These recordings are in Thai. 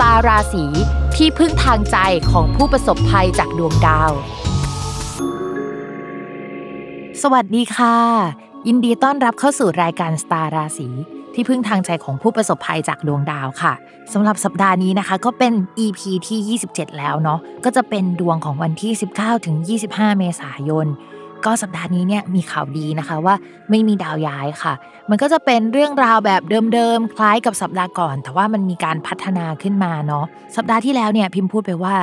ตาราศีที่พึ่งทางใจของผู้ประสบภัยจากดวงดาว สวัสดีค่ะ ยินดีต้อนรับเข้าสู่รายการสตาราศีที่พึ่งทางใจของผู้ประสบภัยจากดวงดาวค่ะสำหรับสัปดาห์นี้นะคะ ก็เป็น EP ที่ 27 แล้วเนาะก็จะเป็นดวงของวันที่ 19ถึง25 เมษายน ก็สัปดาห์นี้เนี่ยมีข่าวดีนะคะว่าไม่มีดาวย้ายค่ะ มันก็จะเป็นเรื่องราวแบบเดิมๆ คล้ายกับสัปดาห์ก่อน แต่ว่ามันมีการพัฒนาขึ้นมาเนาะสัปดาห์ที่แล้วเนี่ยพิมพ์พูดไปว่า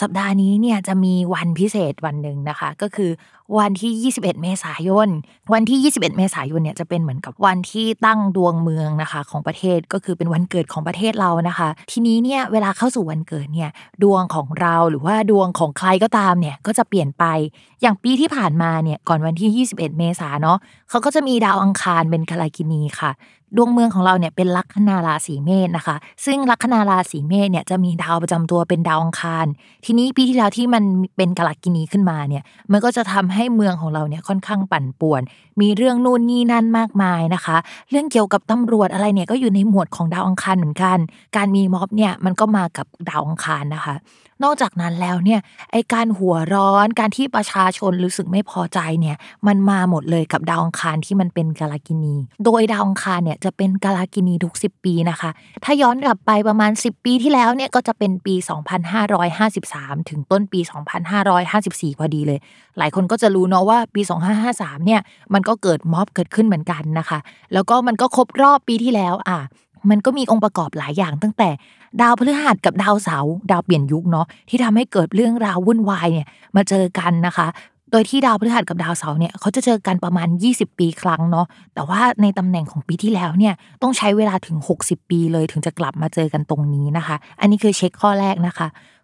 สัปดาห์นี้เนี่ยจะมีวันพิเศษวันหนึ่งนะคะ ก็คือ วันที่ 21 เมษายน วันที่ 21 เมษายนเนี่ยจะเป็นเหมือนกับวันที่ตั้งดวงเมืองนะคะของประเทศก็คือเป็นวันเกิดของประเทศเรานะคะ ทีนี้เนี่ยเวลาเข้าสู่วันเกิดเนี่ยดวงของเราหรือว่าดวงของใครก็ตามเนี่ยก็จะเปลี่ยนไป อย่างปีที่ผ่านมาเนี่ยก่อนวันที่ 21 เมษาเนาะเขาก็จะมีดาวอังคารเป็นกาลกินีค่ะ ดวงเมืองของเราเนี่ยเป็นลัคนาราศีเมษนะคะ ซึ่งลัคนาราศีเมษเนี่ยจะมีดาวประจำตัวเป็นดาวอังคาร ทีนี้ปีที่แล้วที่มันเป็นกาลกินีขึ้นมาเนี่ย มันก็จะทำให้เมืองของเราเนี่ยค่อนข้างปั่นป่วน มีเรื่องนู่นนี่นั่นมากมายนะคะ เรื่องเกี่ยวกับตำรวจอะไรเนี่ยก็อยู่ในหมวดของดาวอังคารเหมือนกัน การมีม็อบเนี่ยมันก็มากับดาวอังคารนะคะ นอกจากนั้นแล้วเนี่ยไอการหัวร้อนการที่ประชาชนรู้สึกไม่พอใจเนี่ยมันมาหมดเลยกับดาวอังคารที่มันเป็นกาลกินี โดยดาวอังคารเนี่ยจะเป็นกาลกินีทุก 10 ปีนะคะ ถ้าย้อนกลับไปประมาณ 10 ปีที่แล้วเนี่ยก็จะเป็นปี 2553 ถึงต้นปี 2554 พอดีเลย หลายคนก็จะรู้เนาะว่าปี 2553 เนี่ยมันก็เกิดม็อบเกิดขึ้นเหมือนกันนะคะ แล้วก็มันก็ครบรอบปีที่แล้วอะมันก็มีองค์ประกอบหลายอย่างตั้งแต่ดาวพฤหัสกับดาวเสาร์ดาวเปลี่ยนยุคเนาะที่ทำให้เกิดเรื่องราววุ่นวายเนี่ยมาเจอกันนะคะ โดยที่ดาวพฤหัสกับดาวเสาร์เนี่ยเขาจะเจอกันประมาณ 20 ปีครั้งเนาะแต่ว่าในตำแหน่งของปีที่แล้วเนี่ยต้องใช้เวลาถึง 60 ปีเลยถึงจะกลับมาเจอกันตรงนี้นะคะ อันนี้คือเช็คข้อแรกนะคะ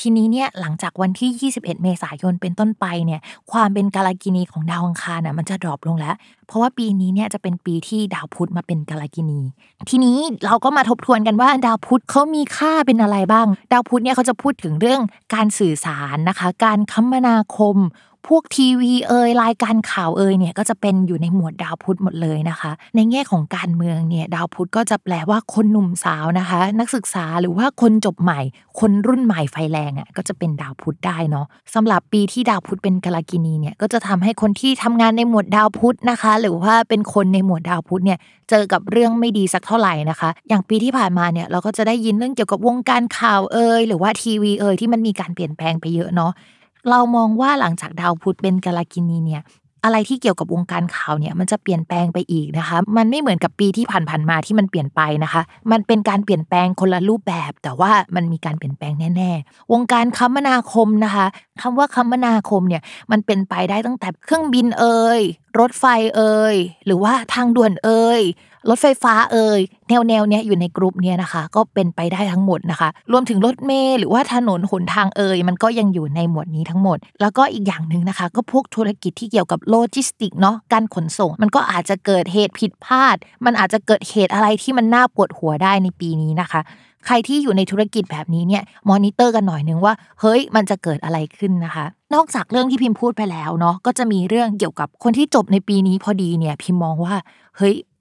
ทีนี้เนี่ยหลังจากวันที่ 21 เมษายนเป็นต้นไปเนี่ยความเป็นกาลกินีของดาวอังคารน่ะมันจะดรอปลงแล้ว เพราะว่าปีนี้เนี่ยจะเป็นปีที่ดาวพุธมาเป็นกาลกินี ทีนี้เราก็มาทบทวนกันว่าดาวพุธเขามีค่าเป็นอะไรบ้าง ดาวพุธเนี่ยเขาจะพูดถึงเรื่องการสื่อสารนะคะ การคมนาคม พวกทีวีเอ่ยรายการข่าวเอ่ยเนี่ยก็จะเป็นอยู่ในหมวดดาวพุธหมดเลยนะคะ ในแง่ของการเมืองเนี่ยดาวพุธก็จะแปลว่าคนหนุ่มสาวนะคะ นักศึกษาหรือว่าคนจบใหม่ คนรุ่นใหม่ไฟแรงอะก็จะเป็นดาวพุธได้เนาะสำหรับปีที่ดาวพุธเป็นกาลกินีเนี่ยก็จะทำให้คนที่ทำงานในหมวดดาวพุธนะคะ หรือว่าเป็นคนในหมวดดาวพุธเนี่ยเจอกับเรื่องไม่ดีสักเท่าไหร่นะคะ อย่างปีที่ผ่านมาเนี่ยเราก็จะได้ยินเรื่องเกี่ยวกับวงการข่าวเอ่ยหรือว่าทีวีเอ่ยที่มันมีการเปลี่ยนแปลงไปเยอะเนาะ เรามองว่าหลังจากดาวพุธเป็นกาลกินีเนี่ยอะไรที่เกี่ยวกับวงการข่าวเนี่ยมันจะเปลี่ยนแปลงไปอีกนะคะ มันไม่เหมือนกับปีที่ผ่านๆมาที่มันเปลี่ยนไปนะคะ มันเป็นการเปลี่ยนแปลงคนละรูปแบบ แต่ว่ามันมีการเปลี่ยนแปลงแน่ๆ วงการคมนาคมนะคะคำว่าคมนาคมเนี่ยมันเป็นไปได้ตั้งแต่เครื่องบินเอ่ยรถไฟเอ่ยหรือว่าทางด่วนเอ่ย รถไฟฟ้าเอ่ยแนวแนวเนี้ยอยู่ในกลุ่มเนี้ยนะคะ ก็เป็นไปได้ทั้งหมดนะคะ รวมถึงรถเมล์หรือว่าถนนหนทางเอยมันก็ยังอยู่ในหมวดนี้ทั้งหมด แล้วก็อีกอย่างหนึ่งนะคะ ก็พวกธุรกิจที่เกี่ยวกับโลจิสติกเนาะการขนส่ง มันก็อาจจะเกิดเหตุผิดพลาด มันอาจจะเกิดเหตุอะไรที่มันน่าปวดหัวได้ในปีนี้นะคะใครที่อยู่ในธุรกิจแบบนี้เนี่ยมอนิเตอร์กันหน่อยนึงว่า เฮ้ยมันจะเกิดอะไรขึ้นนะคะ นอกจากเรื่องที่พิมพ์พูดไปแล้วเนาะก็จะมีเรื่องเกี่ยวกับคนที่จบในปีนี้พอดีเนี่ยพิมมองว่าเฮ้ย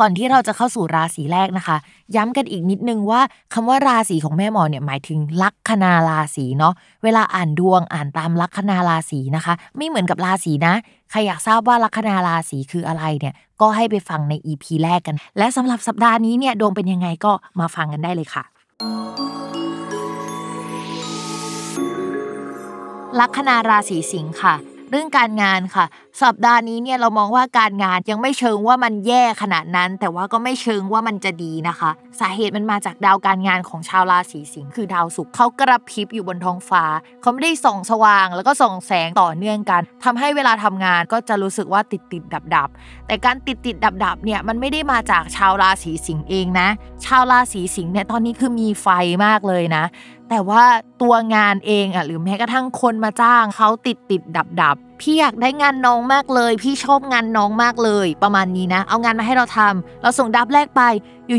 ก่อนที่เราจะเข้าสู่ราศีแรกนะคะ ย้ำกันอีกนิดนึงว่าคำว่าราศีของแม่หมอเนี่ยหมายถึงลัคนาราศีเนาะเวลาอ่านดวงอ่านตามลัคนาราศีนะคะ ไม่เหมือนกับราศีนะใครอยากทราบว่าลัคนาราศีคืออะไรเนี่ยก็ให้ไปฟังใน EP แรกกัน และสำหรับสัปดาห์นี้เนี่ยดวงเป็นยังไงก็มาฟังกันได้เลยค่ะลัคนาราศีสิงค์ค่ะ เรื่องการงานค่ะ สัปดาห์นี้เนี่ยเรามองว่าการงานยังไม่เชิงว่ามันแย่ขนาดนั้น แต่ว่าก็ไม่เชิงว่ามันจะดีนะคะ สาเหตุมันมาจากดาวการงานของชาวราศีสิงค์คือดาวศุกร์เขากระพริบอยู่บนท้องฟ้าเขาไม่ได้ส่องสว่าง แล้วก็ส่องแสงต่อเนื่องกันทำให้เวลาทำงานก็จะรู้สึกว่าติดติดดับดับแต่การติดติดดับดับเนี่ยมันไม่ได้มาจากชาวราศีสิงห์เองนะ ชาวราศีสิงห์เนี่ยตอนนี้คือมีไฟมากเลยนะ แต่ว่าตัวงานเองอะหรือแม้กระทั่งคนมาจ้างเขาติดติดดับดับ พี่อยากได้งานน้องมากเลย พี่ชอบงานน้องมากเลย ประมาณนี้นะ เอางานมาให้เราทำเราส่ง draft แรกไป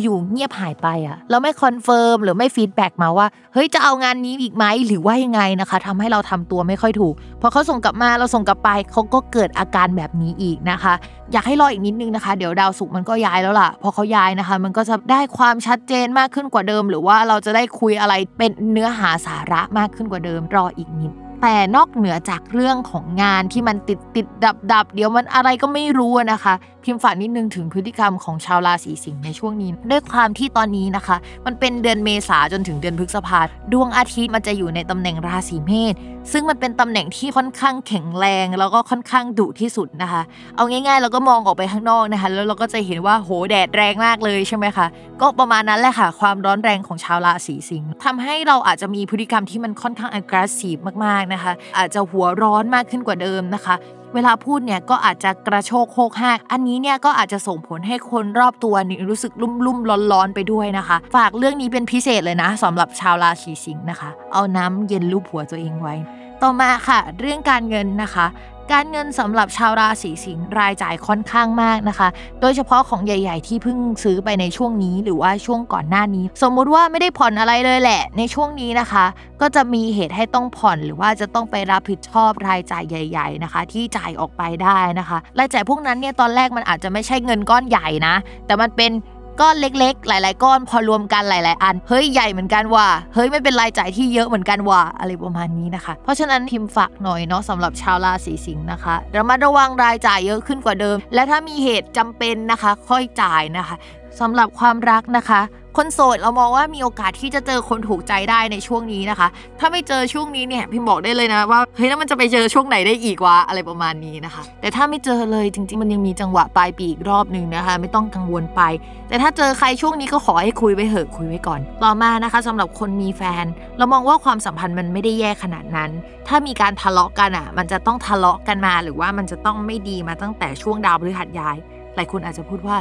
อยู่ๆเงียบหายไปอะแล้วไม่ confirm หรือไม่ feedback มาว่า เฮ้ยจะเอางานนี้อีกไหมหรือว่ายังไงนะคะทำให้เราทำตัวไม่ค่อยถูก พอเขาส่งกลับมาเราส่งกลับไปเขาก็เกิดอาการแบบนี้อีกนะคะ อยากให้รออีกนิดนึงนะคะ เดี๋ยวดาวศุกมันก็ย้ายแล้วล่ะ พอเขาย้ายนะคะ มันก็จะได้ความชัดเจนมากขึ้นกว่าเดิม หรือว่าเราจะได้คุยอะไรเป็นเนื้อหาสาระมากขึ้นกว่าเดิมรออีกนิด แต่นอกเหนือจากเรื่องของงานที่มันติดติดดับดับเดี๋ยวมันอะไรก็ไม่รู้นะคะ พิมพ์ฝากนิดนึงถึงพฤติกรรมของชาวราศีสิงห์ในช่วงนี้ ด้วยความที่ตอนนี้นะคะ มันเป็นเดือนเมษาจนถึงเดือนพฤษภาดวงอาทิตย์มันจะอยู่ในตำแหน่งราศีเมษซึ่งมันเป็นตำแหน่งที่ค่อนข้างแข็งแรง แล้วก็ค่อนข้างดุที่สุดนะคะ เอาง่ายๆเราก็มองออกไปข้างนอกนะคะ แล้วเราก็จะเห็นว่าโหแดดแรงมากเลยใช่ไหมคะก็ประมาณนั้นแหละค่ะ ความร้อนแรงของชาวราศีสิงห์ทำให้เราอาจจะมีพฤติกรรมที่มันค่อนข้าง aggressive มากๆนะคะ อาจจะหัวร้อนมากขึ้นกว่าเดิมนะคะ เวลาพูดเนี่ยก็อาจจะกระโชกโคกหักอันนี้เนี่ยก็อาจจะส่งผลให้คนรอบตัวนี่รู้สึกลุ่มลุ่มร้อนร้อนๆไปด้วยนะคะ ฝากเรื่องนี้เป็นพิเศษเลยนะสำหรับชาวราศีสิงห์นะคะ เอาน้ำเย็นลูบหัวตัวเองไว้ต่อมาค่ะ เรื่องการเงินนะคะ การเงินสำหรับชาวราศีสิงห์รายจ่ายค่อนข้างมากนะคะ โดยเฉพาะของใหญ่ ๆ ที่เพิ่งซื้อไปในช่วงนี้หรือว่าช่วงก่อนหน้านี้ สมมุติว่าไม่ได้ผ่อนอะไรเลยแหละ ในช่วงนี้นะคะ ก็จะมีเหตุให้ต้องผ่อนหรือว่าจะต้องไปรับผิดชอบรายจ่ายใหญ่ ๆ นะคะ ที่จ่ายออกไปได้นะคะ รายจ่ายพวกนั้นเนี่ยตอนแรกมันอาจจะไม่ใช่เงินก้อนใหญ่นะ แต่มันเป็น ก้อนเล็กๆ หลาย ๆ ก้อนพอรวมกันหลาย ๆ อัน เฮ้ยใหญ่เหมือนกันว่ะเฮ้ยไม่เป็นรายจ่ายที่เยอะเหมือนกันว่ะอะไรประมาณนี้นะคะ เพราะฉะนั้นพิมพ์ฝากหน่อยเนาะสำหรับชาวราศีสิงห์นะคะระมัดระวังรายจ่ายเยอะขึ้นกว่าเดิม และถ้ามีเหตุจำเป็นนะคะ ค่อยจ่ายนะคะสำหรับความรักนะคะ คนโสดเรามองว่ามีโอกาสที่จะเจอคนถูกใจได้ในช่วงนี้นะคะ ถ้าไม่เจอช่วงนี้เนี่ยพิมบอกได้เลยนะว่าเฮ้ยแล้วมันจะไปเจอช่วงไหนได้อีกวะอะไรประมาณนี้นะคะ แต่ถ้าไม่เจอเลยจริง ๆ มันยังมีจังหวะปลายปีอีกรอบหนึ่งนะคะ ไม่ต้องกังวลไป แต่ถ้าเจอใครช่วงนี้ก็ขอให้คุยไว้เหอะคุยไว้ก่อน ต่อมานะคะสำหรับคนมีแฟน เรามองว่าความสัมพันธ์มันไม่ได้แย่ขนาดนั้น ถ้ามีการทะเลาะกันอะ มันจะต้องทะเลาะกันมาหรือว่ามันจะต้องไม่ดีมาตั้งแต่ช่วงดาวพฤหัสย้าย หลายคนอาจจะพูดว่า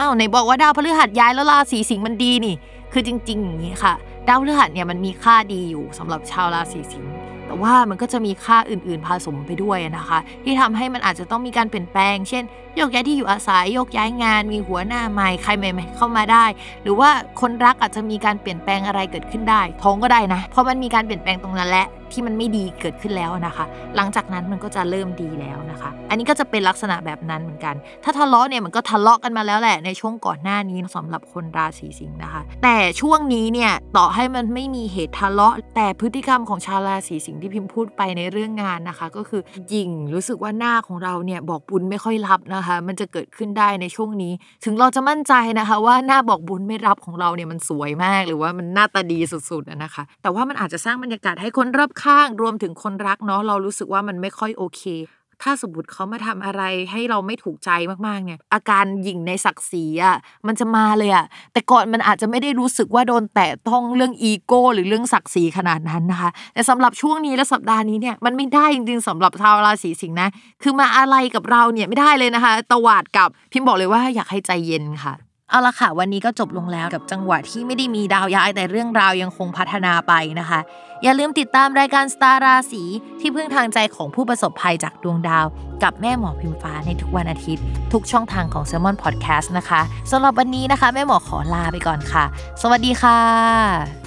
อ้าวไหนบอกว่าดาวพฤหัสย้ายแล้วราศีสิงห์มันดีนี่ คือจริงๆอย่างนี้ค่ะ ดาวพฤหัสเนี่ยมันมีค่าดีอยู่สำหรับชาวราศีสิงห์แต่ว่ามันก็จะมีค่าอื่นๆผสมไปด้วยนะคะ ที่ทำให้มันอาจจะต้องมีการเปลี่ยนแปลง เช่นโยกย้ายที่อยู่อาศัยโยกย้ายงาน มีหัวหน้าใหม่ใครใหม่ๆเข้ามาได้ หรือว่าคนรักอาจจะมีการเปลี่ยนแปลงอะไรเกิดขึ้นได้ ท้องก็ได้นะเพราะมันมีการเปลี่ยนแปลงตรงนั้นแหละ ที่มันไม่ดีเกิดขึ้นแล้วนะคะ หลังจากนั้นมันก็จะเริ่มดีแล้วนะคะ อันนี้ก็จะเป็นลักษณะแบบนั้นเหมือนกัน ถ้าทะเลาะเนี่ยมันก็ทะเลาะกันมาแล้วแหละในช่วงก่อนหน้านี้สำหรับคนราศีสิงห์นะคะ แต่ช่วงนี้เนี่ยต่อให้มันไม่มีเหตุทะเลาะ แต่พฤติกรรมของชาวราศีสิงห์ที่พิมพ์พูดไปในเรื่องงานนะคะ ก็คือยิงรู้สึกว่าหน้าของเราเนี่ยบอกบุญไม่ค่อยรับนะคะ มันจะเกิดขึ้นได้ในช่วงนี้ ถึงเราจะมั่นใจนะคะ ว่าหน้าบอกบุญไม่รับของเราเนี่ยมันสวยมาก หรือว่ามันหน้าตาดีสุดๆนะคะ แต่ว่ามันอาจจะสร้างบรรยากาศให้คนรอบข้างรวมถึงคนรักเนาะเรารู้สึกว่ามันไม่ค่อยโอเค ถ้าสมมติเขามาทำอะไรให้เราไม่ถูกใจมากๆเนี่ย อาการหยิ่งในศักดิ์ศรีอะมันจะมาเลยอะแต่ก่อนมันอาจจะไม่ได้รู้สึกว่าโดนแตะต้องเรื่องอีโก้หรือเรื่องศักดิ์ศรีขนาดนั้นนะคะ แต่สำหรับช่วงนี้และสัปดาห์นี้เนี่ยมันไม่ได้จริงๆสำหรับชาวราศีสิงห์นะ คือมาอะไรกับเราเนี่ยไม่ได้เลยนะคะ ตวาดกับพิมพ์บอกเลยว่าอยากให้ใจเย็นค่ะ เอาละค่ะ วันนี้ก็จบลงแล้วกับจังหวะที่ไม่ได้มีดาวย้ายแต่เรื่องราวยังคงพัฒนาไปนะคะ อย่าลืมติดตามรายการสตาราสีที่พึ่งทางใจของผู้ประสบภัยจากดวงดาว กับแม่หมอพิมฟ้าในทุกวันอาทิตย์ ทุกช่องทางของ s ซ l m o n Podcast นะคะสำหรับวันนี้นะคะ แม่หมอขอลาไปก่อนค่ะ สวัสดีค่ะ